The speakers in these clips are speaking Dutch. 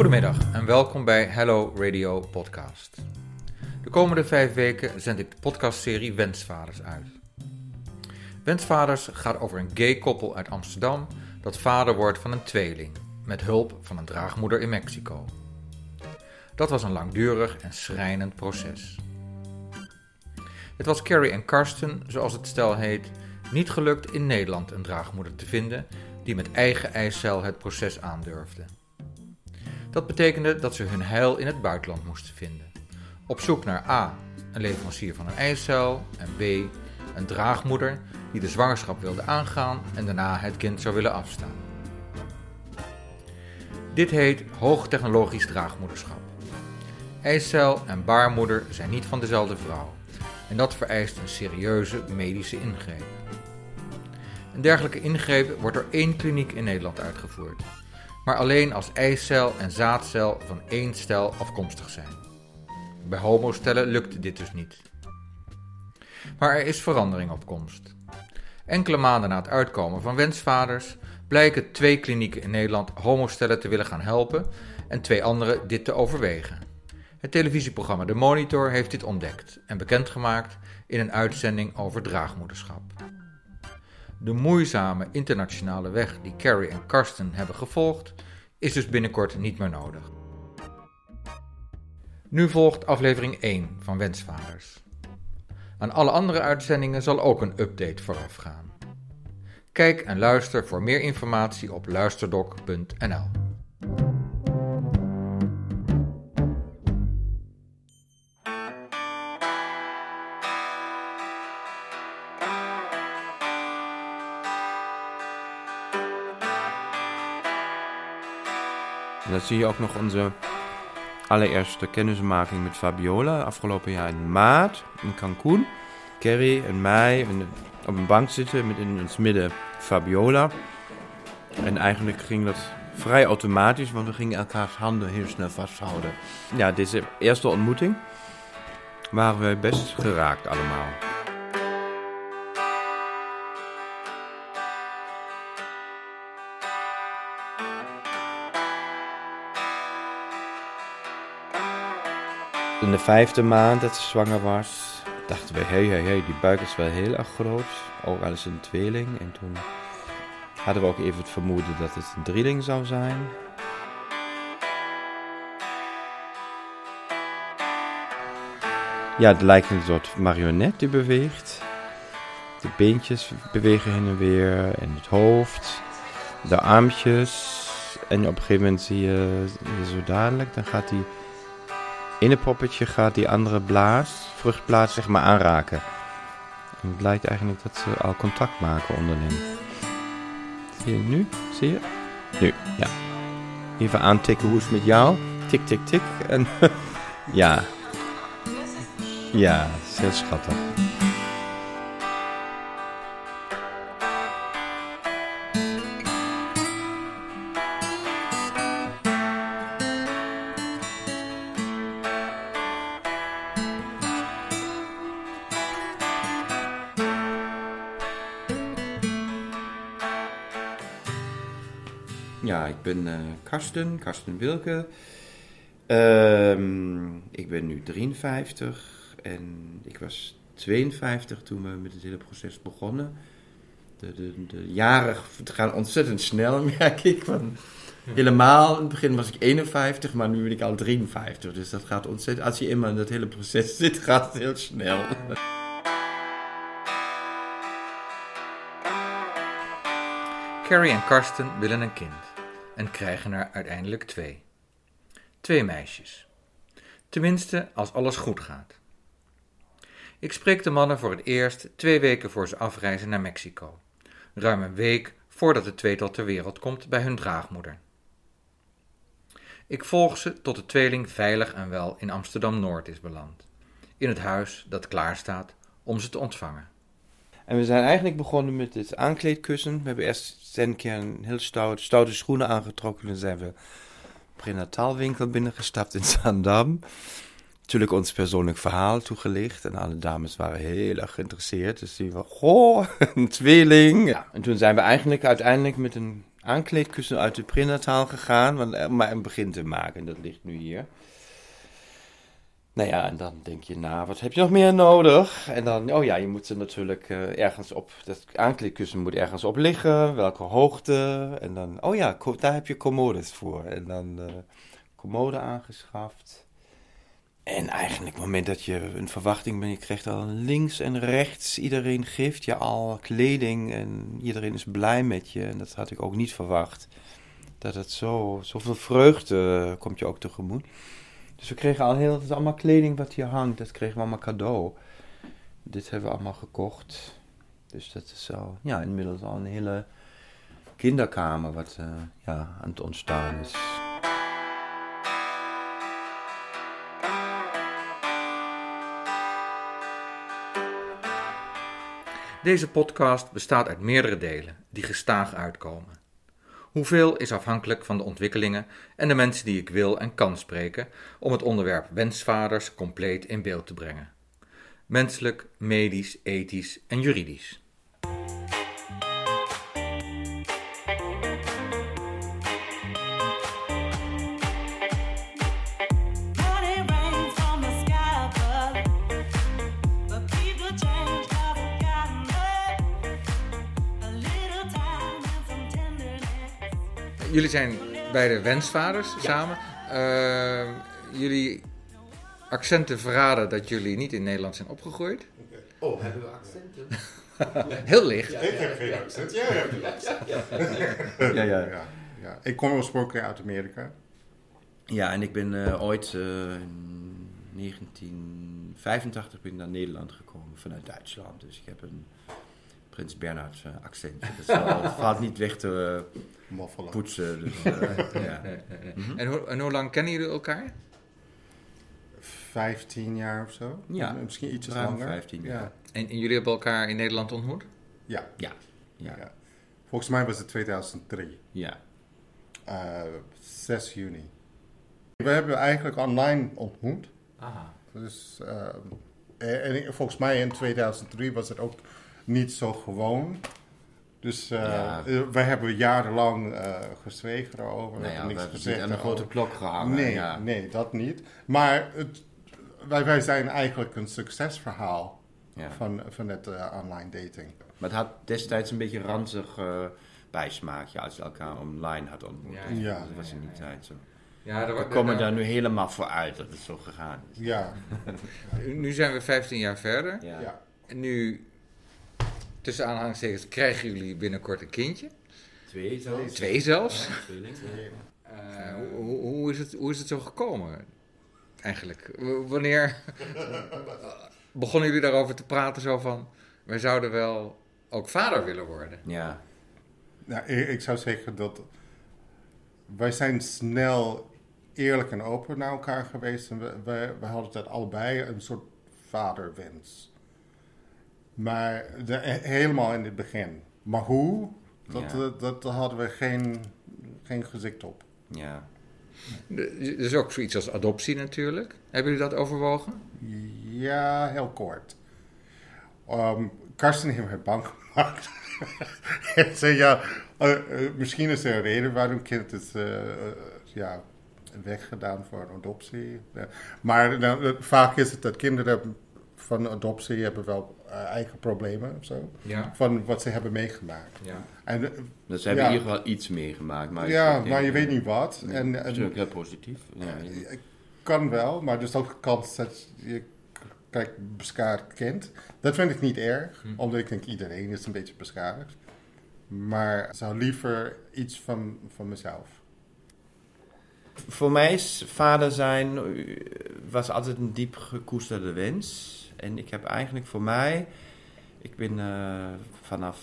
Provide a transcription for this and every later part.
Goedemiddag en welkom bij Hello Radio Podcast. De komende vijf weken zend ik de podcastserie Wensvaders uit. Wensvaders gaat over een gay koppel uit Amsterdam dat vader wordt van een tweeling, met hulp van een draagmoeder in Mexico. Dat was een langdurig en schrijnend proces. Het was Carrie en Karsten, zoals het stel heet, niet gelukt in Nederland een draagmoeder te vinden die met eigen eicel het proces aandurfde. Dat betekende dat ze hun heil in het buitenland moesten vinden. Op zoek naar A. een leverancier van een eicel en B. een draagmoeder die de zwangerschap wilde aangaan en daarna het kind zou willen afstaan. Dit heet hoogtechnologisch draagmoederschap. Eicel en baarmoeder zijn niet van dezelfde vrouw en dat vereist een serieuze medische ingreep. Een dergelijke ingreep wordt door één kliniek in Nederland uitgevoerd, maar alleen als eicel en zaadcel van één stel afkomstig zijn. Bij homostellen lukt dit dus niet. Maar er is verandering op komst. Enkele maanden na het uitkomen van wensvaders blijken twee klinieken in Nederland homostellen te willen gaan helpen en twee andere dit te overwegen. Het televisieprogramma De Monitor heeft dit ontdekt en bekendgemaakt in een uitzending over draagmoederschap. De moeizame internationale weg die Carrie en Karsten hebben gevolgd, is dus binnenkort niet meer nodig. Nu volgt aflevering 1 van Wensvaders. Aan alle andere uitzendingen zal ook een update vooraf gaan. Kijk en luister voor meer informatie op luisterdoc.nl. zie je ook nog onze allereerste kennismaking met Fabiola. Afgelopen jaar in maart in Cancun. Kerry en mij op een bank zitten met in ons midden Fabiola. En eigenlijk ging dat vrij automatisch, want we gingen elkaars handen heel snel vasthouden. Ja, deze eerste ontmoeting waren we best geraakt allemaal. In de vijfde maand dat ze zwanger was, dachten we, hé, hé, hé, die buik is wel heel erg groot. Ook al is een tweeling. En toen hadden we ook even het vermoeden dat het een drieling zou zijn. Ja, het lijkt een soort marionet die beweegt. De beentjes bewegen heen en weer en het hoofd, de armpjes. En op een gegeven moment zie je, zo dadelijk, dan gaat die ene poppetje gaat die andere blaas, vruchtblaas, zeg maar aanraken. En het lijkt eigenlijk dat ze al contact maken onderling. Zie je nu? Zie je? Nu, ja. Even aantikken hoe is het met jou. Tik, tik, tik. En ja. Ja, het heel schattig. Ben uh, Karsten, Karsten Wilke. Ehm, ik ben nu 53 en ik was 52 toen we met het hele proces begonnen. De, de, jaren gaan ontzettend snel, merk ik. Helemaal, in het begin was ik 51, maar nu ben ik al 53. Dus dat gaat ontzettend, als je in dat hele proces zit, gaat het heel snel. Carrie en Karsten willen een kind en krijgen er uiteindelijk twee. Twee meisjes. Tenminste, als alles goed gaat. Ik spreek de mannen voor het eerst twee weken voor ze afreizen naar Mexico. Ruim een week voordat het tweetal ter wereld komt bij hun draagmoeder. Ik volg ze tot de tweeling veilig en wel in Amsterdam Noord is beland. In het huis dat klaar staat om ze te ontvangen. En we zijn eigenlijk begonnen met het aankleedkussen. We hebben eerst een keer een heel stout, stoute schoenen aangetrokken. En zijn we prenataalwinkel binnengestapt in Zandam. Natuurlijk ons persoonlijk verhaal toegelicht. En alle dames waren heel erg geïnteresseerd. Dus die waren, goh, een tweeling. Ja, en toen zijn we eigenlijk uiteindelijk met een aankleedkussen uit de prenataal gegaan, want, eh, maar een begin te maken. En dat ligt nu hier. Nou ja, en dan denk je, nou, wat heb je nog meer nodig? En dan, oh ja, je moet ze natuurlijk uh, ergens op, dat aankleedkussen moet ergens op liggen, welke hoogte. En dan, oh ja, daar heb je commodes voor. En dan uh, commode aangeschaft. En eigenlijk, op het moment dat je een verwachting bent, je krijgt al links en rechts, iedereen geeft je al kleding en iedereen is blij met je. En dat had ik ook niet verwacht. Dat het zo, zoveel vreugde komt je ook tegemoet. Dus we kregen al heel, het allemaal kleding wat hier hangt, dat kregen we allemaal cadeau. Dit hebben we allemaal gekocht. Dus dat is al, ja, inmiddels al een hele kinderkamer wat uh, ja, aan het ontstaan is. Deze podcast bestaat uit meerdere delen die gestaag uitkomen. Hoeveel is afhankelijk van de ontwikkelingen en de mensen die ik wil en kan spreken om het onderwerp wensvaders compleet in beeld te brengen. Menselijk, medisch, ethisch en juridisch. Jullie zijn bij de Wensvaders samen. Uh, jullie accenten verraden dat jullie niet in Nederland zijn opgegroeid. Oh, hebben we accenten? Heel licht. Ja, ik heb geen accent, jij hebt een accent. Ja, ja, ja. ja. Ik kom oorspronkelijk uit Amerika. Ja, en ik ben uh, ooit uh, in 1985 ben naar Nederland gekomen vanuit Duitsland. Dus ik heb een Prins Bernhard uh, accentje. Dus dat valt niet weg te Moffelen. poetsen. Dus, ja. En, hoe, en hoe lang kennen jullie elkaar? 15 jaar of zo. Ja. Misschien iets langer. 15 jaar. Ja. En, en, jullie hebben elkaar in Nederland ontmoet? Ja. Ja. ja. ja. Volgens mij was het 2003. Ja. Uh, 6 juni. We hebben eigenlijk online ontmoet. Aha. Dus, uh, en volgens mij in 2003 was het ook niet zo gewoon. Dus uh, ja. Eh, hebben jarenlang uh, gezwegen erover. Nou ja, niks we gezegd. Niet aan de grote klok gehangen. Nee, ja. nee, dat niet. Maar het, wij, wij zijn eigenlijk een succesverhaal van, van het online dating. Maar het had destijds een beetje ranzig bijsmaakje als je elkaar online had ontmoet. Ja, dat was in die tijd zo. Ja, we komen daar nu helemaal voor uit dat het zo gegaan is. Ja. nu zijn we 15 jaar verder. Ja. En nu tussen aanhalingstekens, krijgen jullie binnenkort een kindje. Twee zelfs. Twee zelfs. Uh, hoe, hoe, is het, hoe is het zo gekomen eigenlijk? Wanneer begonnen jullie daarover te praten zo van, wij zouden wel ook vader willen worden? Ja. Nou, ik zou zeggen dat wij zijn snel eerlijk en open naar elkaar geweest. En we, we, we hadden dat allebei een soort vaderwens. Maar de, helemaal in het begin. Maar hoe? Dat, dat, dat, hadden we geen, geen gezicht op. Ja. Er is ook zoiets als adoptie natuurlijk. Hebben jullie dat overwogen? Ja, heel kort. Um, Karsten heeft het bang gemaakt. Hij zei, ja, uh, uh, misschien is er een reden waarom een kind is uh, ja, weggedaan voor een adoptie. maar vaak is het dat kinderen van adoptie hebben wel eigen problemen of zo. Ja. Van wat ze hebben meegemaakt. Ja. En, uh, dus ze hebben in ieder geval iets meegemaakt. Maar ja, maar je weet niet wat. Nee, en, natuurlijk heel positief. Ja, kan wel, maar dus ook kans dat je kijk, beschadigd kind. Dat vind ik niet erg, hm. omdat ik denk iedereen is een beetje beschadigd. Maar ik zou liever iets van, van mezelf. Voor mij is vader zijn was altijd een diep gekoesterde wens. En ik heb eigenlijk voor mij, ik ben uh, vanaf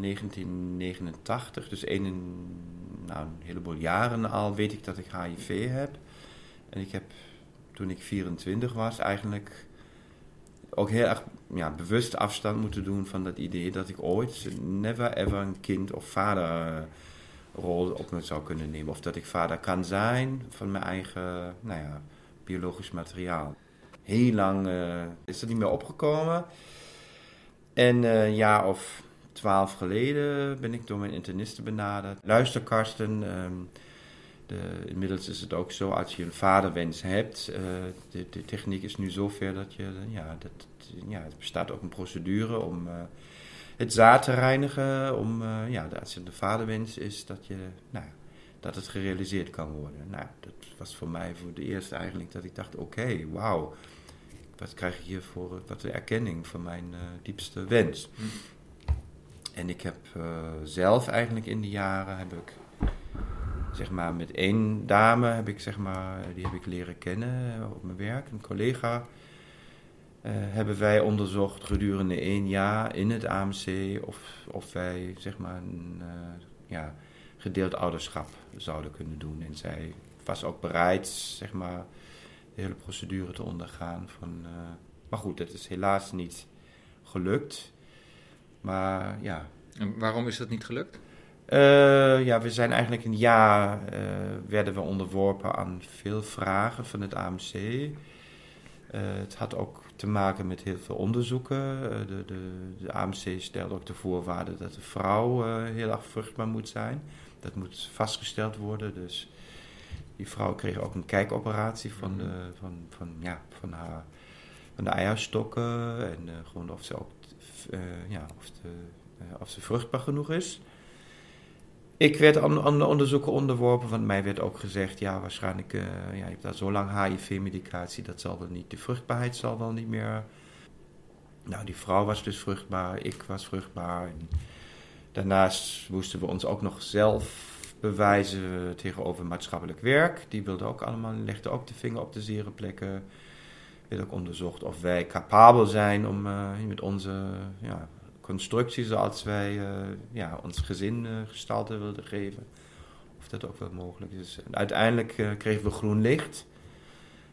1989, dus een, nou, een heleboel jaren al, weet ik dat ik HIV heb. En ik heb toen ik 24 was eigenlijk ook heel erg ja, bewust afstand moeten doen van dat idee dat ik ooit never ever een kind of vaderrol op me zou kunnen nemen. Of dat ik vader kan zijn van mijn eigen nou ja, biologisch materiaal heel lang uh, is er niet meer opgekomen. En uh, een jaar of twaalf geleden ben ik door mijn interniste benaderd. Luister Karsten, ehm, de, inmiddels is het ook zo, als je een vaderwens hebt, uh, de, de, techniek is nu zover dat je, ja, dat, ja, het bestaat ook een procedure om het zaad te reinigen, om, ja, als het een vaderwens is, dat, je, nou, dat het gerealiseerd kan worden. Nou, dat was voor mij voor de eerste eigenlijk dat ik dacht, oké, wauw, wat krijg ik hier voor wat de erkenning van mijn diepste wens. Hm. En ik heb zelf eigenlijk in de jaren, heb ik zeg maar, met één dame heb ik, zeg maar, die heb ik leren kennen op mijn werk, een collega. Uh, hebben wij onderzocht gedurende één jaar in het AMC of, of wij zeg maar een uh, ja, gedeeld ouderschap zouden kunnen doen. En zij was ook bereid zeg maar, de hele procedure te ondergaan. Van, uh, maar goed, dat is helaas niet gelukt. Maar ja. En waarom is dat niet gelukt? Uh, ja, we zijn eigenlijk een jaar uh, werden we onderworpen aan veel vragen van het AMC. Het had ook te maken met heel veel onderzoeken. de, de, de AMC stelt ook de voorwaarde dat de vrouw heel erg vruchtbaar moet zijn. Dat moet vastgesteld worden. Dus die vrouw kreeg ook een kijkoperatie van, de, van, van, ja, van, haar, van de eierstokken. En gewoon of ze, ook, ja, of, de, of ze vruchtbaar genoeg is. Ik werd aan, aan onderzoeken onderworpen, want mij werd ook gezegd, ja, waarschijnlijk, uh, ja, je hebt daar zo lang HIV-medicatie, dat zal wel niet, de vruchtbaarheid zal wel niet meer. Nou, die vrouw was dus vruchtbaar, ik was vruchtbaar. En daarnaast moesten we ons ook nog zelf bewijzen tegenover maatschappelijk werk. Die wilde ook allemaal, legde ook de vinger op de zere plekken. Werd ook onderzocht of wij capabel zijn om uh, met onze ja, constructie zoals wij uh, ja, ons gezin uh, gestalte wilden geven. Of dat ook wel mogelijk is. Uiteindelijk kregen we groen licht.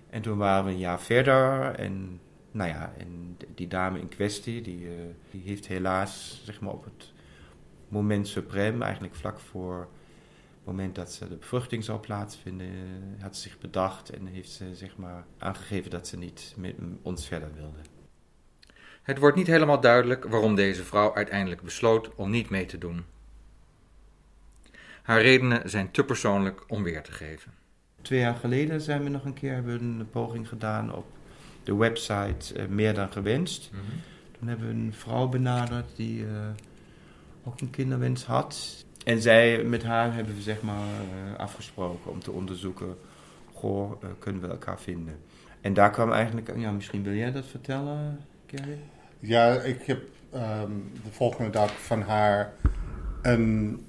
En toen waren we een jaar verder. En nou ja, en die dame in kwestie, die, die heeft helaas zeg maar, op het moment suprem, eigenlijk vlak voor het moment dat ze de bevruchting zou plaatsvinden, had ze zich bedacht en heeft ze zeg maar, aangegeven dat ze niet met ons verder wilde. Het wordt niet helemaal duidelijk waarom deze vrouw uiteindelijk besloot om niet mee te doen. Haar redenen zijn te persoonlijk om weer te geven. Twee jaar geleden zijn we nog een keer hebben een poging gedaan op de website uh, Meer dan gewenst. Mm -hmm. Toen hebben we een vrouw benaderd die uh, ook een kinderwens had. En zij, met haar hebben we zeg maar uh, afgesproken om te onderzoeken, goh, kunnen we elkaar vinden. En daar kwam eigenlijk, ja, misschien wil jij dat vertellen, Kerry? Ja, ik heb um, de volgende dag van haar een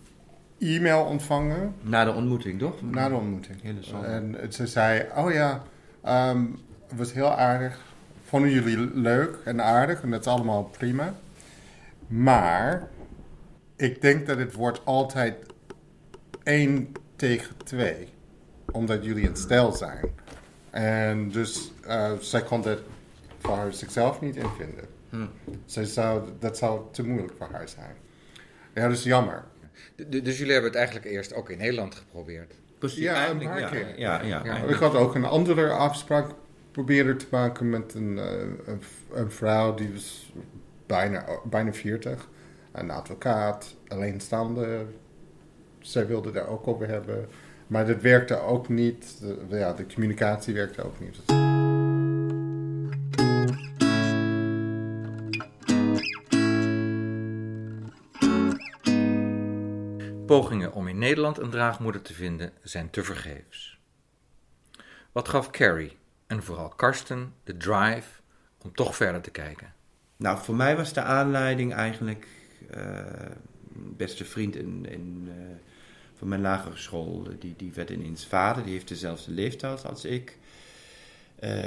e-mail ontvangen. Na de ontmoeting, toch? Na de ontmoeting. En ze zei, oh ja, um, het was heel aardig. Vonden jullie leuk en aardig en dat is allemaal prima. Maar ik denk dat het wordt altijd één tegen twee. Omdat jullie een stijl zijn. En dus uh, zij kon dat voor zichzelf niet invinden. Hm. Zij zou, dat zou te moeilijk voor haar zijn. Ja, dat is jammer. dus jullie hebben het eigenlijk eerst ook in Nederland geprobeerd? Precies, ja, een paar ja, keer. Ja, ja, ja, Ik had ook een andere afspraak proberen te maken met een, uh, een, een, vrouw die was bijna, bijna 40. Een advocaat, alleenstaande. Zij wilde daar ook over hebben. Maar dat werkte ook niet. De, ja, de communicatie werkte ook niet. Pogingen om in Nederland een draagmoeder te vinden zijn tevergeefs. Wat gaf Carrie en vooral Karsten de drive om toch verder te kijken? Nou, voor mij was de aanleiding eigenlijk beste vriend in, in, uh, van mijn lagere school. Die, die werd ineens vader, die heeft dezelfde leeftijd als ik.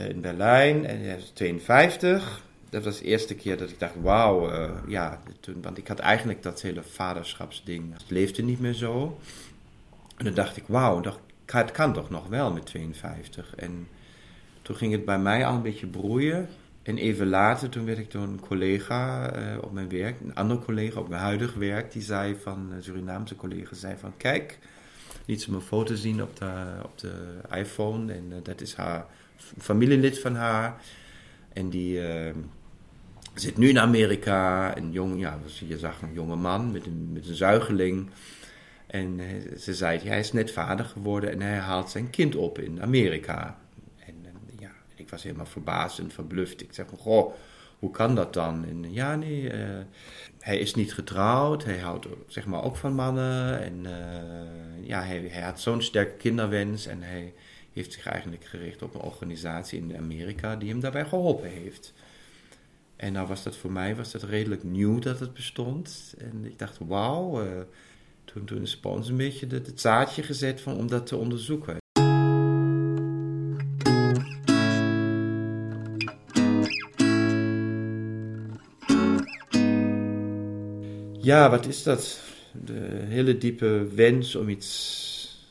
In Berlijn en hij is 52 dat was de eerste keer dat ik dacht, wauw, ja, toen, want ik had eigenlijk dat hele vaderschapsding, het leefde niet meer zo. En dan dacht ik, wauw, het kan toch nog wel met 52. En toen ging het bij mij al een beetje broeien. En even later, toen werd ik door een collega uh, op mijn werk, een andere collega op mijn huidig werk, die zei van, een Surinaamse collega, zei van, kijk, liet ze een foto zien op de, op de iPhone. En uh, dat is haar familielid van haar. En die, zit nu in Amerika. Een jong, ja, je zag een jonge man met een, met een zuigeling. En eh, ze zei, hij is net vader geworden en hij haalt zijn kind op in Amerika. Eh, ik was helemaal verbaasd en verbluft. Ik zeg, goh, hoe kan dat dan? En ja, nee, uh, hij is niet getrouwd. Hij houdt zeg maar ook van mannen. En uh, ja, hij, hij had zo'n sterke kinderwens en hij heeft zich eigenlijk gericht op een organisatie in Amerika die hem daarbij geholpen heeft. En nou was dat voor mij was dat redelijk nieuw dat het bestond. En ik dacht, wauw. Uh, toen, toen is Spons een beetje het, het zaadje gezet van, om dat te onderzoeken. Ja, wat is dat? De hele diepe wens om iets,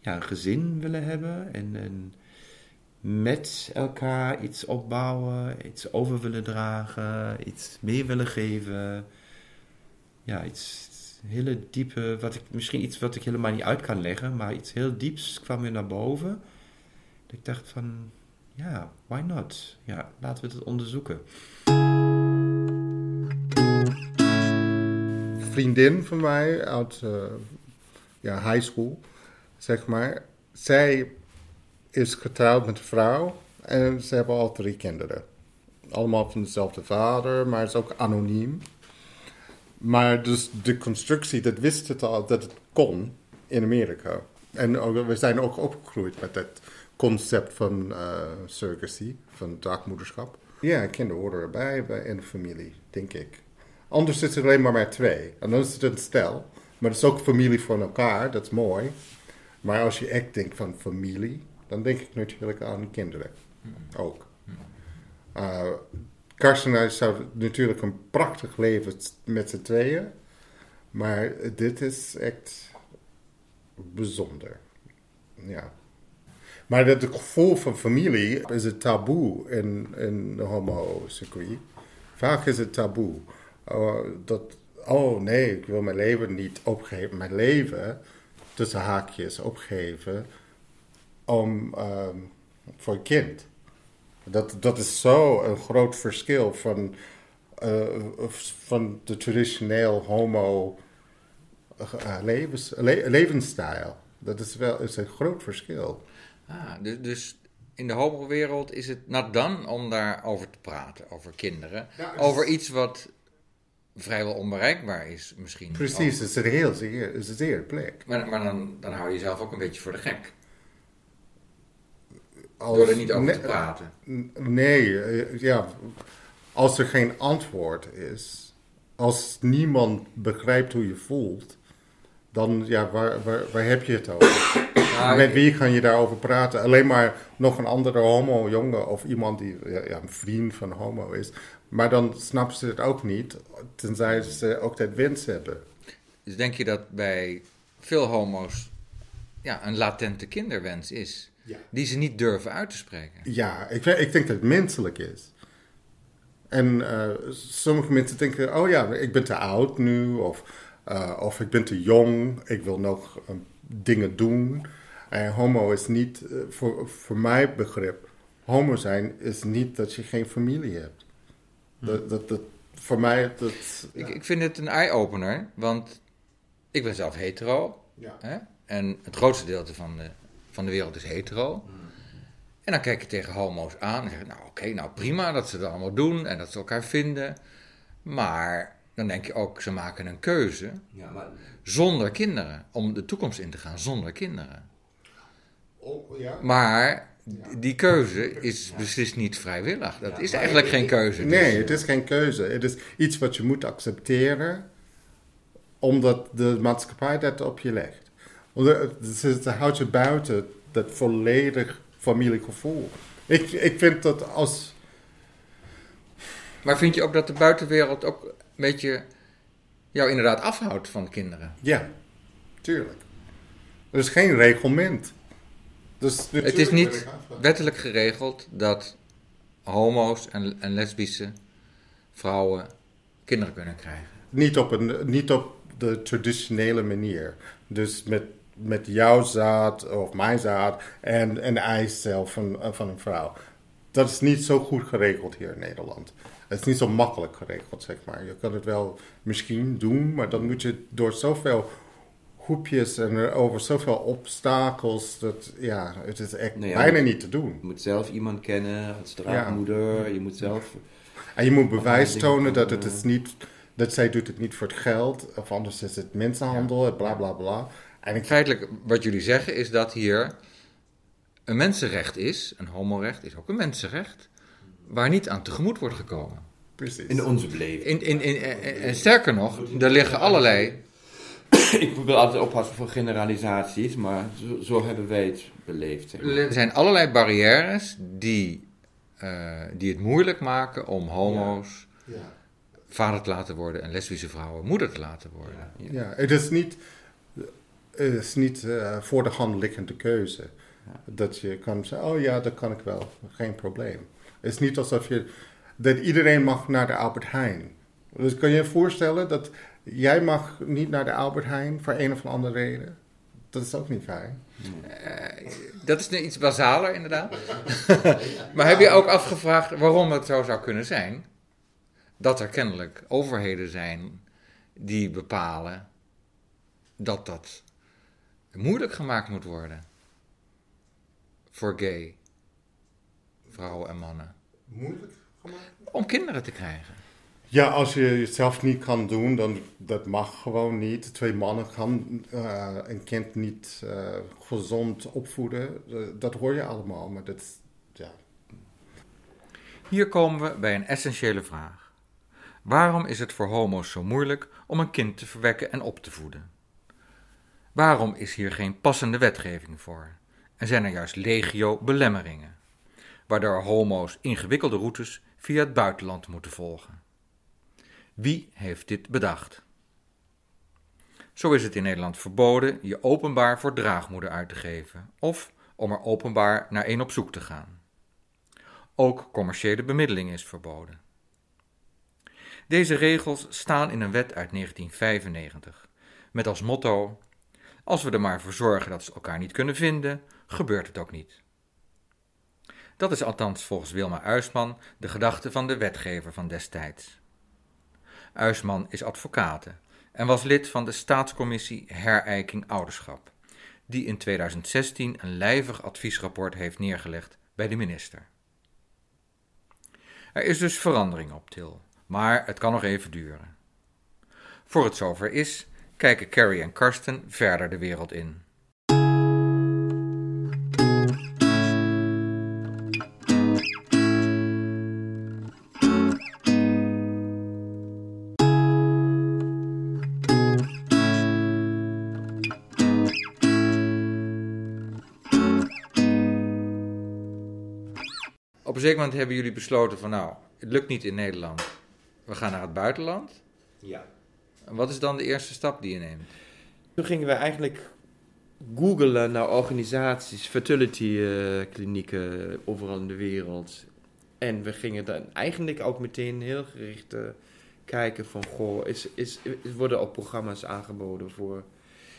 ja, een gezin willen hebben en, en met elkaar iets opbouwen, iets over willen dragen, iets mee willen geven. Ja, iets hele diepe, wat ik, misschien iets wat ik helemaal niet uit kan leggen, maar iets heel dieps kwam weer naar boven. Ik dacht van, ja, why not? Ja, laten we het onderzoeken. Vriendin van mij uit uh, ja, high school, zeg maar. Zij is getrouwd met een vrouw en ze hebben al drie kinderen. Allemaal van dezelfde vader, maar is ook anoniem. Maar dus de constructie, dat wist het al dat het kon in Amerika. En we zijn ook opgegroeid met dat concept van uh, surrogacy, van dagmoederschap. Ja, kinderen horen erbij bij in de familie, denk ik. Anders zit er alleen maar met twee. En dan is het een stel. Maar het is ook familie van elkaar, dat is mooi. Maar als je echt denkt van familie, dan denk ik natuurlijk aan kinderen. Ook. Uh, Karsten en zou natuurlijk een prachtig leven met z'n tweeën. Maar dit is echt bijzonder. Ja. Maar het gevoel van familie is het taboe in, in de homo-circuit. Vaak is het taboe. Oh, dat, oh nee, ik wil mijn leven niet opgeven. Mijn leven, tussen haakjes, opgeven om, um, voor een kind. Dat, dat is zo een groot verschil van, uh, van de traditioneel homo uh, levens, le levensstijl. Dat is wel is een groot verschil. Ah, dus, dus in de homo-wereld is het nat dan om daarover te praten, over kinderen. Ja, over iets wat vrijwel onbereikbaar is misschien. Precies, het is een heel zeer, zeer plek. Maar, maar dan, dan hou je jezelf ook een beetje voor de gek. Als, Door er niet over te praten. Nee, eh, ja, als er geen antwoord is, als niemand begrijpt hoe je voelt, dan ja, waar, waar, waar heb je het over? Met wie kan je daarover praten? Alleen maar nog een andere homo-jongen of iemand die ja, een vriend van homo is. Maar dan snappen ze het ook niet, tenzij ze ook dat wens hebben. Dus denk je dat bij veel homo's ja, een latente kinderwens is, die ze niet durven uit te spreken? Ja, ik, ik denk dat het menselijk is. En uh, sommige mensen denken, oh ja, ik ben te oud nu, of, uh, of ik ben te jong, ik wil nog uh, dingen doen. En homo is niet, voor, voor mijn begrip, homo zijn is niet dat je geen familie hebt. Dat, dat, dat, voor mij... Dat, ik, ik vind het een eye-opener, want ik ben zelf hetero. Ja. Hè? En het grootste deel van de, van de wereld is hetero. Mm. En dan kijk je tegen homo's aan en zeg nou oké, nou prima dat ze dat allemaal doen en dat ze elkaar vinden. Maar dan denk je ook, ze maken een keuze ja, maar... zonder kinderen. Om de toekomst in te gaan zonder kinderen. Oh, ja. Maar die keuze is beslist niet vrijwillig. Dat is eigenlijk geen keuze. Dus. Nee, het is geen keuze. Het is iets wat je moet accepteren, omdat de maatschappij dat op je legt. Het houdt je buiten dat volledig familiegevoel. Ik, ik vind dat als. Maar vind je ook dat de buitenwereld ook een beetje jou inderdaad afhoudt van kinderen? Ja, tuurlijk. Er is geen reglement. Dus het is niet wettelijk geregeld dat homo's en, en lesbische vrouwen kinderen kunnen krijgen. Niet op, een, niet op de traditionele manier. Dus met, met jouw zaad of mijn zaad en een eicel van, van een vrouw. Dat is niet zo goed geregeld hier in Nederland. het is niet zo makkelijk geregeld, zeg maar. Je kan het wel misschien doen, maar dan moet je door zoveel groepjes en er over zoveel obstakels, dat ja, het is echt Nou ja, bijna niet te doen. Je moet zelf iemand kennen als draagmoeder. Je moet zelf... En je moet bewijs tonen dat het is niet, dat zij doet het niet voor het geld, of anders is het mensenhandel, bla bla bla. En ik, Feitelijk, wat jullie zeggen, is dat hier een mensenrecht is, een homorecht is ook een mensenrecht, waar niet aan tegemoet wordt gekomen. precies. In onze beleving. In, in, in, en, en sterker nog, er liggen allerlei. Ik wil altijd oppassen voor generalisaties, maar zo, zo hebben wij het beleefd. Zeg maar. Er zijn allerlei barrières die, eh, die het moeilijk maken om homo's Ja. vader te laten worden en lesbische vrouwen moeder te laten worden. Ja, het is niet, het is niet eh, voor de hand liggende keuze. Dat je kan zeggen, oh ja, dat kan ik wel, geen probleem. Het is niet alsof je, dat iedereen mag naar de Albert Heijn. Dus kan je je voorstellen dat jij mag niet naar de Albert Heijn voor een of andere reden? Dat is ook niet fijn. Eh, dat is nu iets basaler, inderdaad. maar heb je ook afgevraagd waarom het zo zou kunnen zijn? Dat er kennelijk overheden zijn die bepalen dat dat moeilijk gemaakt moet worden. Voor gay vrouwen en mannen. Moeilijk gemaakt? Om kinderen te krijgen. Ja, als je het zelf niet kan doen, dan dat mag gewoon niet. Twee mannen gaan eh, een kind niet eh, gezond opvoeden. Eh, dat hoor je allemaal, maar dat ja. Hier komen we bij een essentiële vraag. Waarom is het voor homo's zo moeilijk om een kind te verwekken en op te voeden? Waarom is hier geen passende wetgeving voor? En zijn er juist legio belemmeringen, waardoor homo's ingewikkelde routes via het buitenland moeten volgen? Wie heeft dit bedacht? Zo is het in Nederland verboden je openbaar voor draagmoeder uit te geven of om er openbaar naar een op zoek te gaan. Ook commerciële bemiddeling is verboden. Deze regels staan in een wet uit 1995, met als motto: Als we er maar voor zorgen dat ze elkaar niet kunnen vinden, gebeurt het ook niet. Dat is althans volgens Wilma Uisman de gedachte van de wetgever van destijds. Uisman is advocate en was lid van de Staatscommissie Herijking Ouderschap, die in 2016 een lijvig adviesrapport heeft neergelegd bij de minister. Er is dus verandering op Til, maar het kan nog even duren. Voor het zover is, kijken Carrie en Karsten verder de wereld in. Een zeker moment hebben jullie besloten van nou, het lukt niet in Nederland. We gaan naar het buitenland. Ja. En wat is dan de eerste stap die je neemt? Toen gingen we eigenlijk googelen naar organisaties, fertility eh, klinieken overal in de wereld. En we gingen dan eigenlijk ook meteen heel gericht eh, kijken van, goh, is, is, is, worden ook programma's aangeboden voor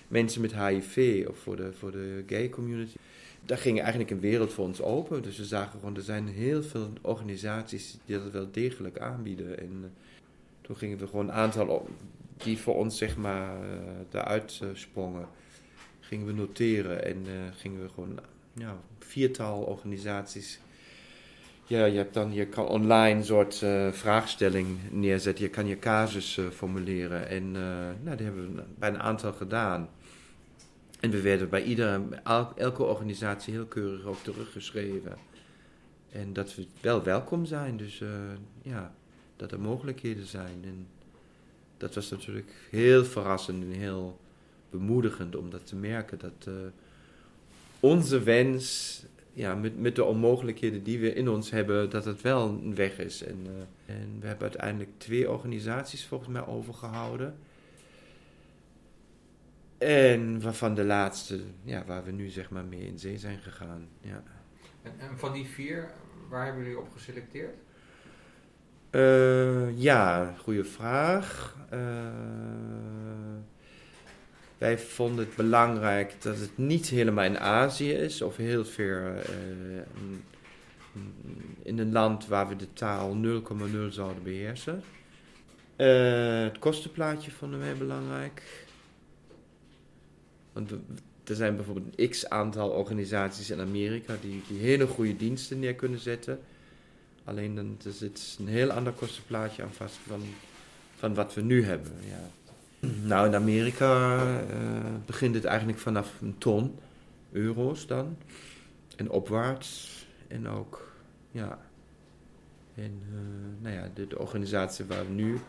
mensen met HIV of voor de, voor de gay community. Daar ging eigenlijk een wereld voor ons open. Dus we zagen gewoon, er zijn heel veel organisaties die dat wel degelijk aanbieden. En eh, toen gingen we gewoon een aantal die voor ons zeg maar eh, eruit eh, sprongen, gingen we noteren en eh, gingen we gewoon ja, viertal organisaties. Ja, je hebt dan je kan online een soort eh, vraagstelling neerzetten. Je kan je casus eh, formuleren en eh, nou, die hebben we bij een aantal gedaan. En we werden bij iedere, el- elke organisatie heel keurig ook teruggeschreven. En dat we wel welkom zijn, dus eh, ja, dat er mogelijkheden zijn. En dat was natuurlijk heel verrassend en heel bemoedigend om dat te merken. Dat eh, onze wens, ja, met, met de onmogelijkheden die we in ons hebben, dat het wel een weg is. En, eh, en we hebben uiteindelijk twee organisaties volgens mij overgehouden. En waarvan de laatste, ja, waar we nu zeg maar mee in zee zijn gegaan. Ja. En, en van die vier, waar hebben jullie op geselecteerd? Eh, ja, goede vraag. Eh, wij vonden het belangrijk dat het niet helemaal in Azië is of heel ver eh, in een land waar we de taal 0,0 zouden beheersen. Eh, het kostenplaatje vonden wij belangrijk. Want er zijn bijvoorbeeld een x aantal organisaties in Amerika die, die hele goede diensten neer kunnen zetten. Alleen dan er zit een heel ander kostenplaatje aan vast van, van wat we nu hebben. Ja. Nou, in Amerika eh, begint het eigenlijk vanaf een ton euro's dan. En opwaarts. En ook, ja. En eh, nou ja, de, de organisatie waar we nu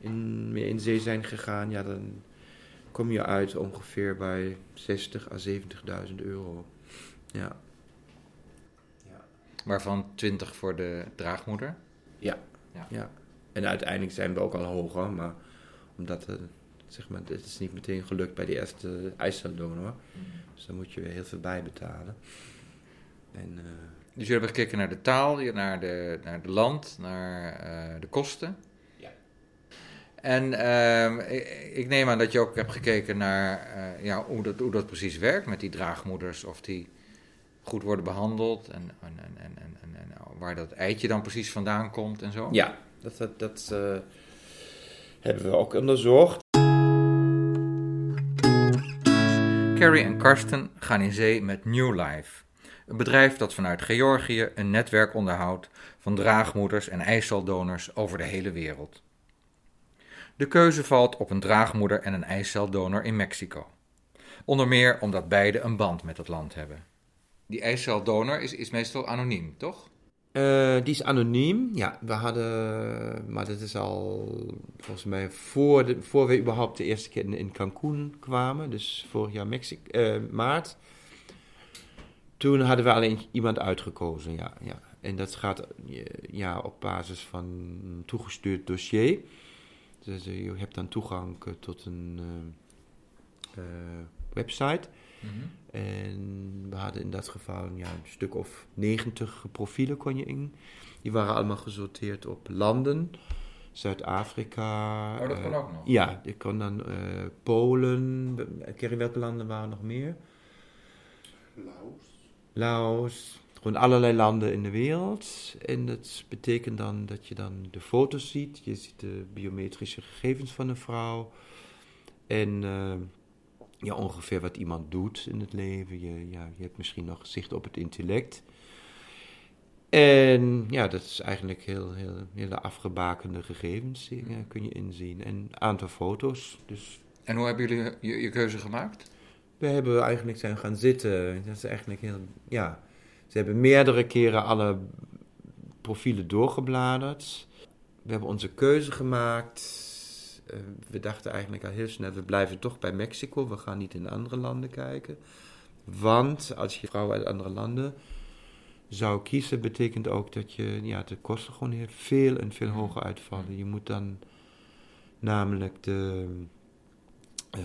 in, mee in zee zijn gegaan, ja, dan kom je uit ongeveer bij 60 à 70.000 euro. Ja. Waarvan 20 voor de draagmoeder. Ja. Ja. ja. En uiteindelijk zijn we ook al hoger, maar omdat het, zeg maar, het is niet meteen gelukt bij de eerste eiceldonor. Dus dan moet je weer heel veel bijbetalen. En eh, Dus jullie hebben gekeken naar de taal, naar de, naar de land, naar eh, de kosten. En ehm, ik, ik neem aan dat je ook hebt gekeken naar eh, ja, hoe, dat, hoe dat precies werkt met die draagmoeders. Of die goed worden behandeld en, en, en, en, en, en- en waar dat eitje dan precies vandaan komt en zo. ja, dat, dat, dat eh, hebben we ook onderzocht. Carrie en Karsten gaan in zee met New Life. Een bedrijf dat vanuit Georgië een netwerk onderhoudt van draagmoeders en eiceldonors over de hele wereld. De keuze valt op een draagmoeder en een eiceldonor in Mexico. Onder meer omdat beide een band met het land hebben. Die eiceldonor is, is meestal anoniem, toch? Eh, die is anoniem. Ja, we hadden, maar dat is al volgens mij voor, voor we überhaupt de eerste keer in, in Cancun kwamen, dus vorig jaar eh, maart. Toen hadden we alleen iemand uitgekozen, ja, ja. En dat gaat eh, ja, op basis van een toegestuurd dossier. Dus eh, je hebt dan toegang eh, tot een eh, eh, website. En we hadden in dat geval ja, een stuk of 90 profielen kon je in. Die waren allemaal gesorteerd op landen. Zuid-Afrika. Oh, dat kan ook nog. Ja, je kon dan eh, Polen. Je welke landen waren nog meer? Laos. Laos. Gewoon allerlei landen in de wereld. En dat betekent dan dat je dan de foto's ziet. Je ziet de biometrische gegevens van een vrouw. En eh, ja, ongeveer wat iemand doet in het leven. Je, ja, je hebt misschien nog zicht op het intellect. En ja, dat is eigenlijk heel, heel, hele afgebakende gegevens die, eh, kun je inzien. En een aantal foto's. Dus En hoe hebben jullie je, je keuze gemaakt? we hebben eigenlijk zijn gaan zitten. Dat is eigenlijk heel, ja. Ze hebben meerdere keren alle profielen doorgebladerd. We hebben onze keuze gemaakt. Eh, we dachten eigenlijk al heel snel, we blijven toch bij Mexico. We gaan niet in andere landen kijken. Want als je vrouwen uit andere landen zou kiezen, betekent ook dat je, ja, de kosten gewoon heel veel en veel hoger uitvallen. Je moet dan namelijk de, eh,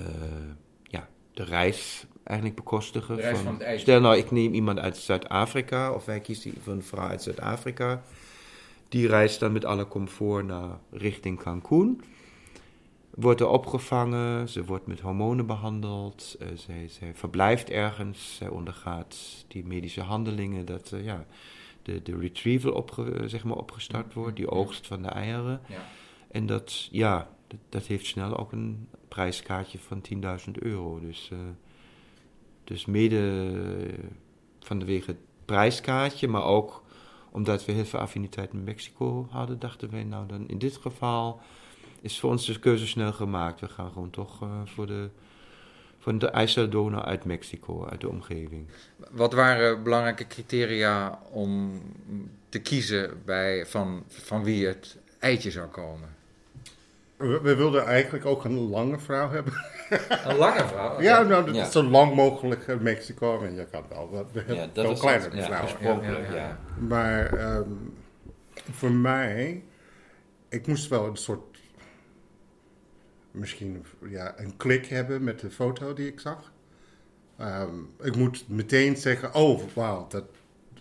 ja, de reis eigenlijk bekostigen. De reis van het. Stel nou, ik neem iemand uit Zuid-Afrika, of wij kiezen een vrouw uit Zuid-Afrika. Die reist dan met alle comfort naar richting Cancun. Wordt er opgevangen, ze wordt met hormonen behandeld, eh, zij, zij verblijft ergens, zij ondergaat die medische handelingen, dat eh, ja, de, de retrieval opge, zeg maar opgestart wordt, die oogst van de eieren. Ja. En dat, ja, dat, dat heeft snel ook een prijskaartje van 10.000 euro. Dus, eh, dus mede eh, vanwege het prijskaartje, maar ook omdat we heel veel affiniteit met Mexico hadden, dachten wij, nou dan in dit geval is voor ons de keuze snel gemaakt. We gaan gewoon toch eh, voor de, voor de uit Mexico, uit de omgeving. Wat waren belangrijke criteria om te kiezen bij, van, van wie het eitje zou komen? We, we wilden eigenlijk ook een lange vrouw hebben. Een lange vrouw? Ja, nou, dat Ja. is zo lang mogelijk in Mexico. En je kan wel wat Ja, veel is kleiner het, ja, Ja, ja, ja. ja. Maar ehm, voor mij, ik moest wel een soort, misschien ja, een klik hebben met de foto die ik zag. Ehm, ik moet meteen zeggen, oh wauw, dat,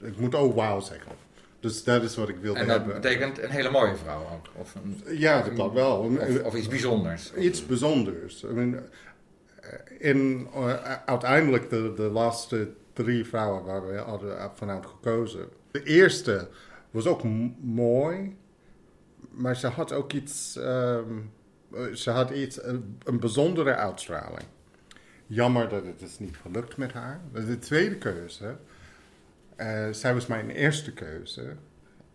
ik moet oh wauw zeggen. Dus dat is wat ik wilde En dat hebben. betekent een hele mooie vrouw ook? Of, een, Ja, dat kan wel. of, of iets bijzonders? Iets bijzonders. I mean, eh, in, eh, uiteindelijk de, de laatste drie vrouwen waar we hadden vanuit gekozen. De eerste was ook mooi, maar ze had ook iets, ehm, eh, ze had iets, een, een bijzondere uitstraling. Jammer dat het is niet gelukt met haar. De tweede keuze, eh, zij was mijn eerste keuze.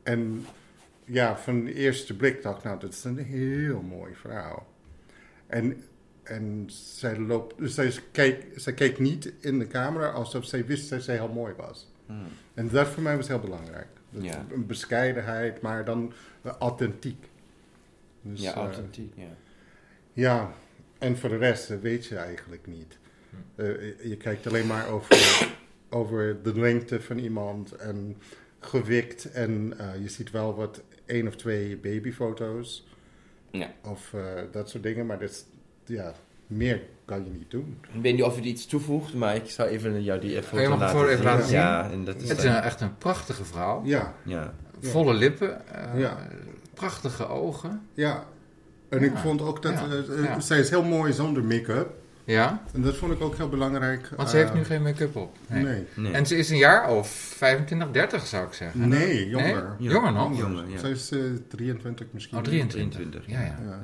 En ja, van de eerste blik dacht ik, nou, dat is een heel mooie vrouw. En, en zij, loopt, dus zij, keek, zij keek niet in de camera alsof zij wist dat zij heel mooi was. Hmm. En dat voor mij was heel belangrijk. Ja. Een bescheidenheid, maar dan authentiek. Dus, ja, eh, authentiek, ja. ja, en voor de rest weet je eigenlijk niet. Eh, je kijkt alleen maar over, over de lengte van iemand en gewikt. En eh, je ziet wel wat één of twee babyfoto's. Ja. Of eh, dat soort dingen. Maar dat is, ja, meer kan je niet doen. Ik weet niet of het iets toevoegt, maar ik zou even jou die foto je mag het laten voor even laten zien? Ja, en dat is Het is een, echt een prachtige vrouw. Ja, ja. Ja. Volle lippen. eh, Ja. Prachtige ogen. ja. En Ja, ik vond ook dat... ja, ja. Zij is heel mooi zonder make-up. Ja, En dat vond ik ook heel belangrijk. want ze heeft eh, nu geen make-up op. Nee. Nee. Nee. En ze is een jaar of 25, 30 zou ik zeggen. Nee, jonger. Nee? Jonger nog? Jonger, ja. Zij is eh, 23 misschien. Oh, 23. 23. Ja, ja. Ja.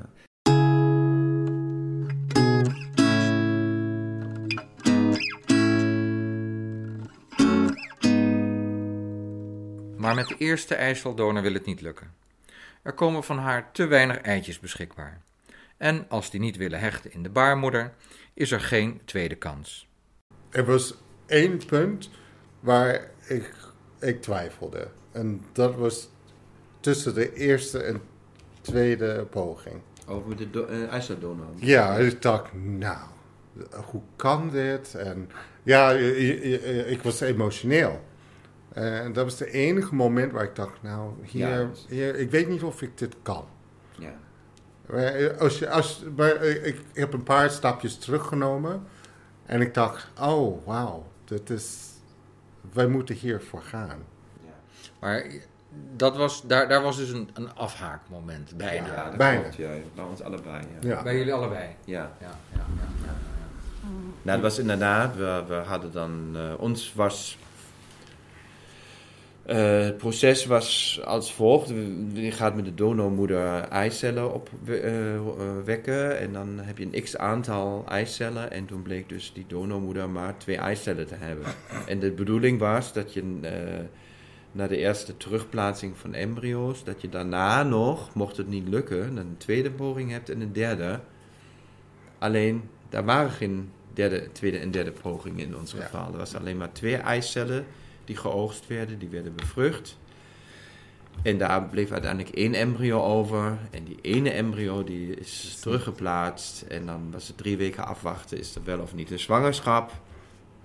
Maar met de eerste ijsseldonor wil het niet lukken. Er komen van haar te weinig eitjes beschikbaar. En als die niet willen hechten in de baarmoeder, is er geen tweede kans. Er was één punt waar ik, ik twijfelde. En dat was tussen de eerste en tweede poging. Over de do- ijsseldonor. Ja, ik dacht, nou, hoe kan dit? En ja, ik was emotioneel. En dat was het enige moment waar ik dacht, nou, hier, Ja. hier, ik weet niet of ik dit kan. Ja. Maar Als je, als, maar eh, ik heb een paar stapjes teruggenomen en ik dacht, oh wauw, dit is, wij moeten hiervoor gaan. Maar dat was, daar, daar was dus een, een afhaakmoment bijna. Ja, dat Bijna. klopt, ja. Bij ons allebei, ja. Ja. Bij jullie allebei. Ja. Ja, ja, ja, ja. Nou, dat was inderdaad, we, we hadden dan, eh, ons was, eh, het proces was als volgt. Je gaat met de donormoeder eicellen opwekken en dan heb je een x aantal eicellen en toen bleek dus die donormoeder maar twee eicellen te hebben. En de bedoeling was dat je eh, na de eerste terugplaatsing van embryo's, dat je daarna nog, mocht het niet lukken, een tweede poging hebt en een derde. Alleen, daar waren geen derde, tweede en derde pogingen in ons Ja. geval. Er was alleen maar twee eicellen die geoogst werden, die werden bevrucht. En daar bleef uiteindelijk één embryo over. En die ene embryo die is teruggeplaatst. En dan was het drie weken afwachten, is er wel of niet een zwangerschap.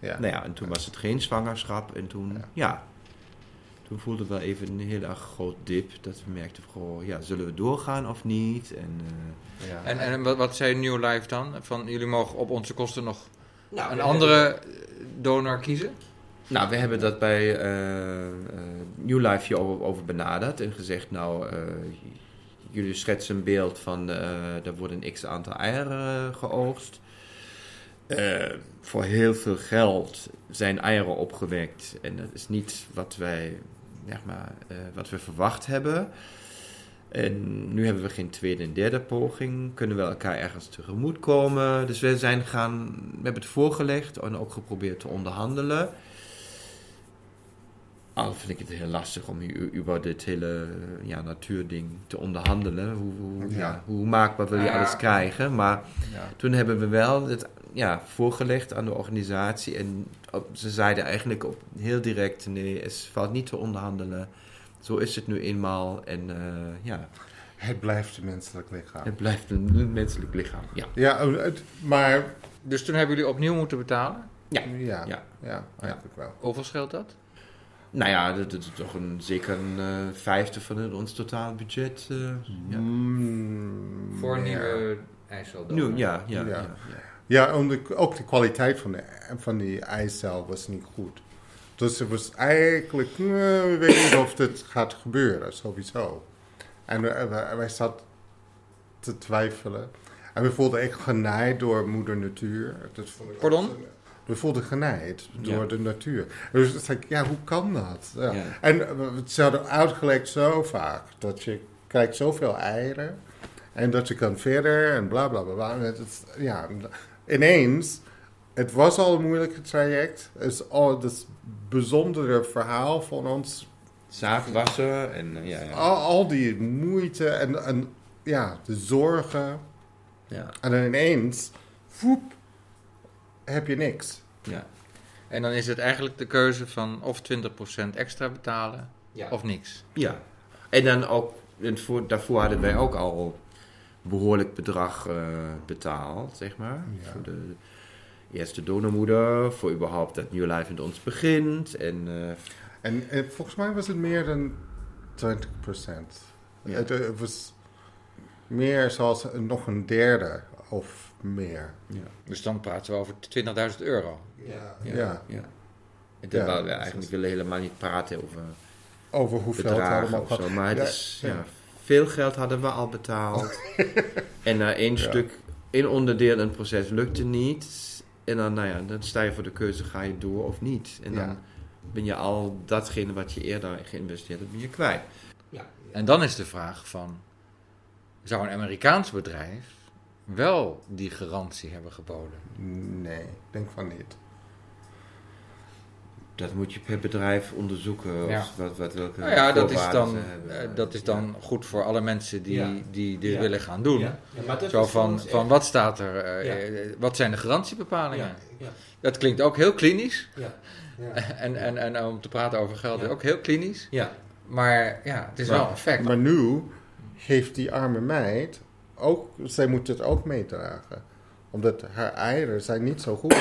Ja. Nou ja, en toen was het geen zwangerschap. En toen, Ja. ja, toen voelde we wel even een heel erg groot dip. Dat we merkten, goh, ja, zullen we doorgaan of niet? En, eh, Ja. En, en wat, wat zei New Life dan? Van jullie mogen op onze kosten nog nou, een we andere donor kiezen? Nou, we hebben dat bij eh, eh, New Life hier over, benaderd en gezegd, nou, eh, jullie schetsen een beeld van, er worden een x aantal eieren geoogst. Voor heel veel geld zijn eieren opgewekt en dat is niet wat wij, zeg maar, wat we verwacht hebben. En nu hebben we geen tweede en derde poging. Kunnen we elkaar ergens tegemoet komen? Dus we zijn gaan, we hebben het voorgelegd en ook geprobeerd te onderhandelen. Al vind ik het heel lastig om hier over dit hele ja, natuurding te onderhandelen. Hoe, hoe, ja. Ja. hoe maakbaar wil je alles krijgen? Maar Ja. toen hebben we wel het ja, voorgelegd aan de organisatie. En op- ze zeiden eigenlijk op, heel direct: nee, het valt niet te onderhandelen. Zo is het nu eenmaal. En eh, ja, Het blijft een menselijk lichaam. het blijft een menselijk lichaam. Ja. Ja, oh, het- maar Dus toen hebben jullie opnieuw moeten betalen? Ja. ja, Ja. ja. eigenlijk wel. Hoeveel scheelt dat? Nou ja, dat, dat is toch een, zeker een eh, vijfde van het, ons totaal budget. eh, ja. Mm, Voor een nieuwe ijsseldonor? Nu, ja, ja, Ja. ja. ja. Ja, om de, ook de kwaliteit van, de, van die eicel was niet goed. Dus het was eigenlijk, eh, we weten niet of dit gaat gebeuren, sowieso. En wij, zaten te twijfelen. En we voelden echt genaaid door moeder natuur. Dat vond ik Pardon? ook We voelden genaaid door Ja. de natuur. Dus het ik, ja, hoe kan dat? Ja. Ja. En eh, ze hadden uitgelegd zo vaak dat je krijgt zoveel eieren en dat je kan verder en bla bla bla. het ja, ineens, het was al een moeilijke traject. Het is al het bijzondere verhaal van ons Zaagwassen en eh, ja, ja. al, al die moeite en, en ja, de zorgen. ja. En dan ineens, voep, heb je niks. ja. En dan is het eigenlijk de keuze van of 20% extra betalen Ja. of niks. Ja, en dan ook, en voor, daarvoor hadden wij ook al behoorlijk bedrag eh, betaald, zeg maar. Ja. Voor de eerste donormoeder, voor überhaupt dat New Life met ons begint. En eh, En, en volgens mij was het meer dan 20%. Ja. Het, eh, was meer zoals nog een derde of meer. ja. Dus dan praten we over 20.000 euro. Ja. Ja. ja. ja. En Ja, terwijl we eigenlijk willen helemaal niet praten over Over hoeveel het bedragen allemaal of zo. Maar het Ja, is, ja. ja. veel geld hadden we al betaald. en na één Ja. stuk, één onderdeel in het proces lukte niet. En dan, nou ja, dan sta je voor de keuze, ga je door of niet. En Ja. dan ben je al datgene wat je eerder geïnvesteerd hebt, ben je kwijt. En dan is de vraag van, zou een Amerikaans bedrijf wel die garantie hebben geboden? Nee, ik denk van niet. Dat moet je per bedrijf onderzoeken. Of Ja. wat, wat, welke Nou ja, dat is dan, eh, dat is dan goed voor alle mensen die, Ja. die dit willen gaan doen. Ja. Ja, maar dat Zo is van, van echt- wat staat er, eh, eh, wat zijn de garantiebepalingen? Ja, ja, Dat klinkt ook heel klinisch. ja, En, en, en om te praten over geld Ja. ook heel klinisch. ja. Maar ja, het is Maar- wel een fact. Maar nu heeft die arme meid ook, zij moet het ook meedragen. Omdat haar eieren zijn niet zo goed.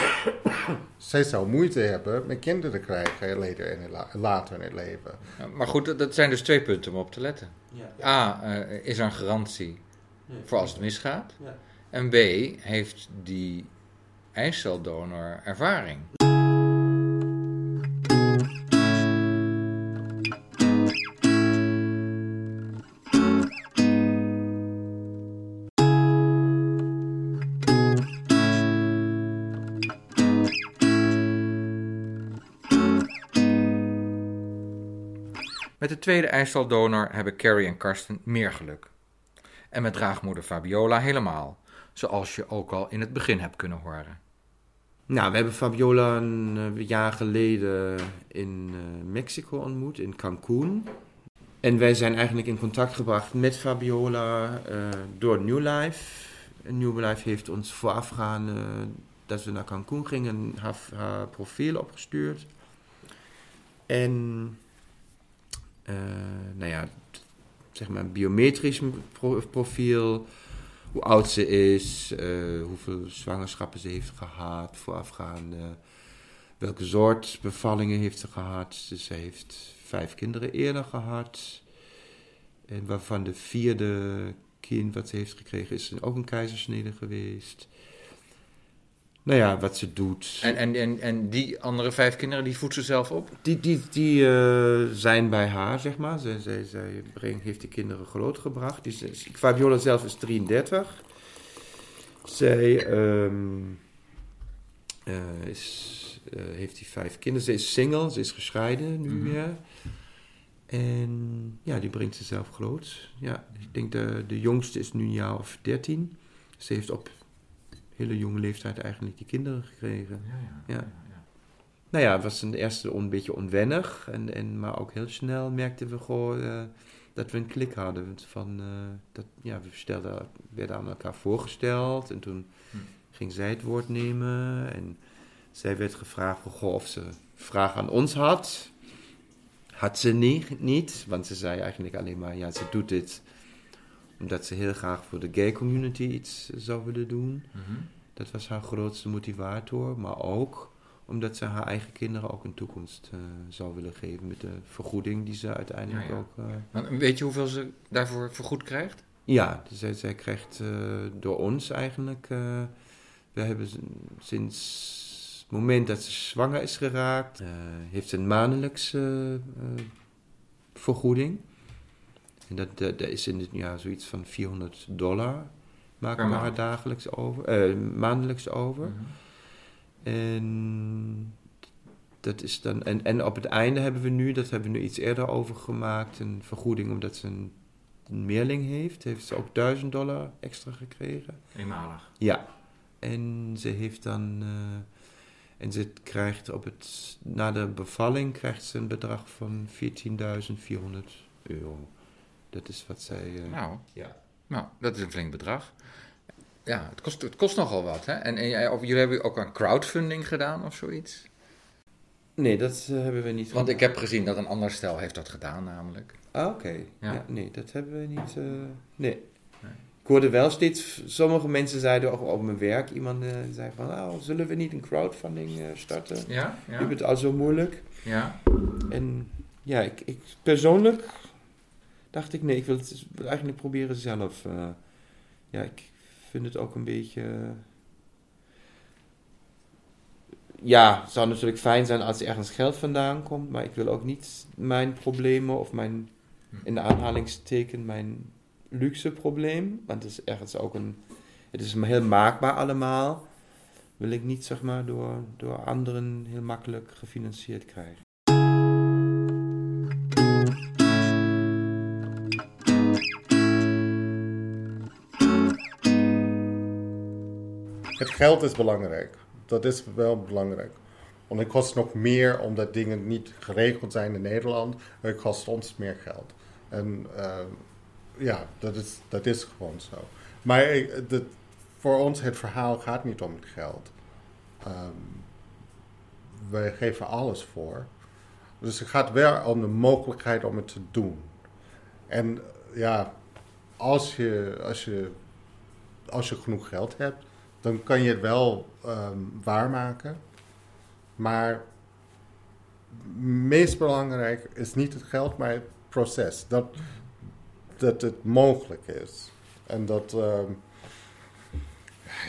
zij zou moeite hebben met kinderen krijgen later in het, la- later in het leven. Ja, Maar goed, dat- zijn dus twee punten om op te letten. ja. A, eh, is er een garantie voor als het misgaat? Ja. En B, heeft die eiceldonor ervaring? De tweede eiceldonor hebben Carrie en Karsten meer geluk. En met draagmoeder Fabiola helemaal, zoals je ook al in het begin hebt kunnen horen. Nou, we hebben Fabiola een eh, jaar geleden in eh, Mexico ontmoet, in Cancún. En wij zijn eigenlijk in contact gebracht met Fabiola eh, door New Life. New Life heeft ons voorafgaand eh, dat we naar Cancún gingen, haar, haar profiel opgestuurd. En, nou ja, zeg maar biometrisch pro- profiel hoe oud ze is, eh, hoeveel zwangerschappen ze heeft gehad voorafgaande, welke soort bevallingen heeft ze gehad. Dus ze heeft vijf kinderen eerder gehad. En waarvan de vierde kind wat ze heeft gekregen is ook een keizersnede geweest. Nou ja, wat ze doet. En, en, en, en die andere vijf kinderen, die voedt ze zelf op? Die, die, die eh, zijn bij haar, zeg maar. Zij, zij, zij brengt, heeft die kinderen grootgebracht. Die is, Fabiola zelf is 33. Zij ehm, eh, is, eh, heeft die vijf kinderen. Ze is single, ze is gescheiden nu Mhm. weer. En ja, die brengt ze zelf groot. Ja, ik denk de, de jongste is nu een jaar of 13. Ze heeft op hele jonge leeftijd eigenlijk die kinderen gekregen. Ja. Nou ja, het was een eerste een beetje onwennig. En, en, maar ook heel snel merkten we gewoon eh, dat we een klik hadden. Van, eh, dat, ja, we stelden, werden aan elkaar voorgesteld. En toen Hm. ging zij het woord nemen. En zij werd gevraagd goh, of ze vraag aan ons had. Had ze niet, niet, want ze zei eigenlijk alleen maar, ja, ze doet dit omdat ze heel graag voor de gay community iets zou willen doen. Mhm. Dat was haar grootste motivator, maar ook omdat ze haar eigen kinderen ook een toekomst eh, zou willen geven met de vergoeding die ze uiteindelijk Ja, ja. ook. eh, Want Weet je hoeveel ze daarvoor vergoed krijgt? ja, dus zij, zij krijgt eh, door ons eigenlijk. we hebben sinds het moment dat ze zwanger is geraakt, heeft ze een maandelijkse vergoeding. En dat, dat, dat is in dit jaar zoiets van 400 dollar. Maken we dagelijks over, eh, maandelijks over. Mhm. En dat is dan, en, en op het einde hebben we nu, dat hebben we nu iets eerder overgemaakt, een vergoeding omdat ze een, een meerling heeft. Heeft ze ook 1000 dollar extra gekregen. Eenmalig. Ja. En ze heeft dan. eh, en ze krijgt op het. Na de bevalling krijgt ze een bedrag van 14.400 euro. Dat is wat zij. eh, Nou, ja. nou, dat is een flink bedrag. Ja, het kost, het kost nogal wat. Hè? En, en jij- of jullie hebben ook aan crowdfunding gedaan of zoiets? Nee, dat eh, hebben we niet Want ik heb gezien dat een ander stel heeft dat gedaan namelijk. Ah, oké. Ja. Ja. nee, dat hebben we niet. eh, nee. Nee. Ik hoorde wel steeds, sommige mensen zeiden ook op mijn werk, iemand eh, zei van, nou, zullen we niet een crowdfunding eh, starten? Ja? Je Ja? hebt het al zo moeilijk. ja? En ja, ik, ik persoonlijk dacht ik, nee, ik wil het eigenlijk proberen zelf. eh. ja, ik vind het ook een beetje. eh, ja, het zou natuurlijk fijn zijn als er ergens geld vandaan komt, maar ik wil ook niet mijn problemen of mijn, in de aanhalingsteken, mijn luxe probleem, want het is ergens ook een, het is heel maakbaar allemaal, wil ik niet zeg maar door, door anderen heel makkelijk gefinancierd krijgen. Het geld is belangrijk. Dat is wel belangrijk. Want het kost nog meer omdat dingen niet geregeld zijn in Nederland. Het kost ons meer geld. En eh, ja, dat is, dat is gewoon zo. Maar voor ons het verhaal gaat niet om het geld. Ehm, wij geven alles voor. Dus het gaat wel om de mogelijkheid om het te doen. En ja, als je, als je, als je genoeg geld hebt, dan kan je het wel ehm, waarmaken. Maar meest belangrijk is niet het geld, maar het proces. Dat, dat het mogelijk is. En dat, ehm,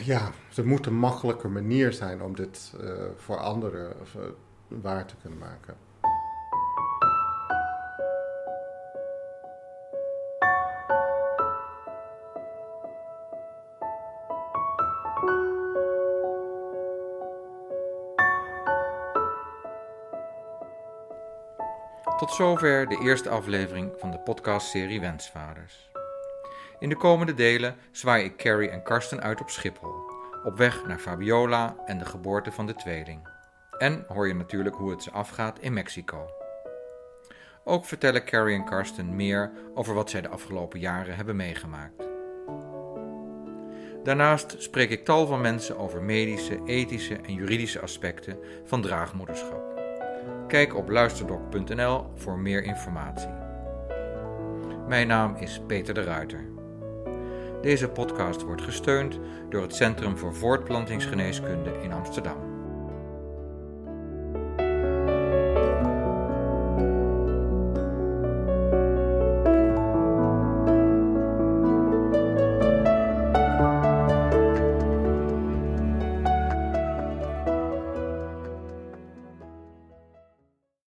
ja, er moet een makkelijker manier zijn om dit eh, voor anderen eh, waar te kunnen maken. Zover de eerste aflevering van de podcastserie Wensvaders. In de komende delen zwaai ik Carrie en Karsten uit op Schiphol, op weg naar Fabiola en de geboorte van de tweeling. En hoor je natuurlijk hoe het ze afgaat in Mexico. Ook vertellen Carrie en Karsten meer over wat zij de afgelopen jaren hebben meegemaakt. Daarnaast spreek ik tal van mensen over medische, ethische en juridische aspecten van draagmoederschap. Kijk op luisterdoc.nl voor meer informatie. Mijn naam is Peter de Ruiter. Deze podcast wordt gesteund door het Centrum voor Voortplantingsgeneeskunde in Amsterdam.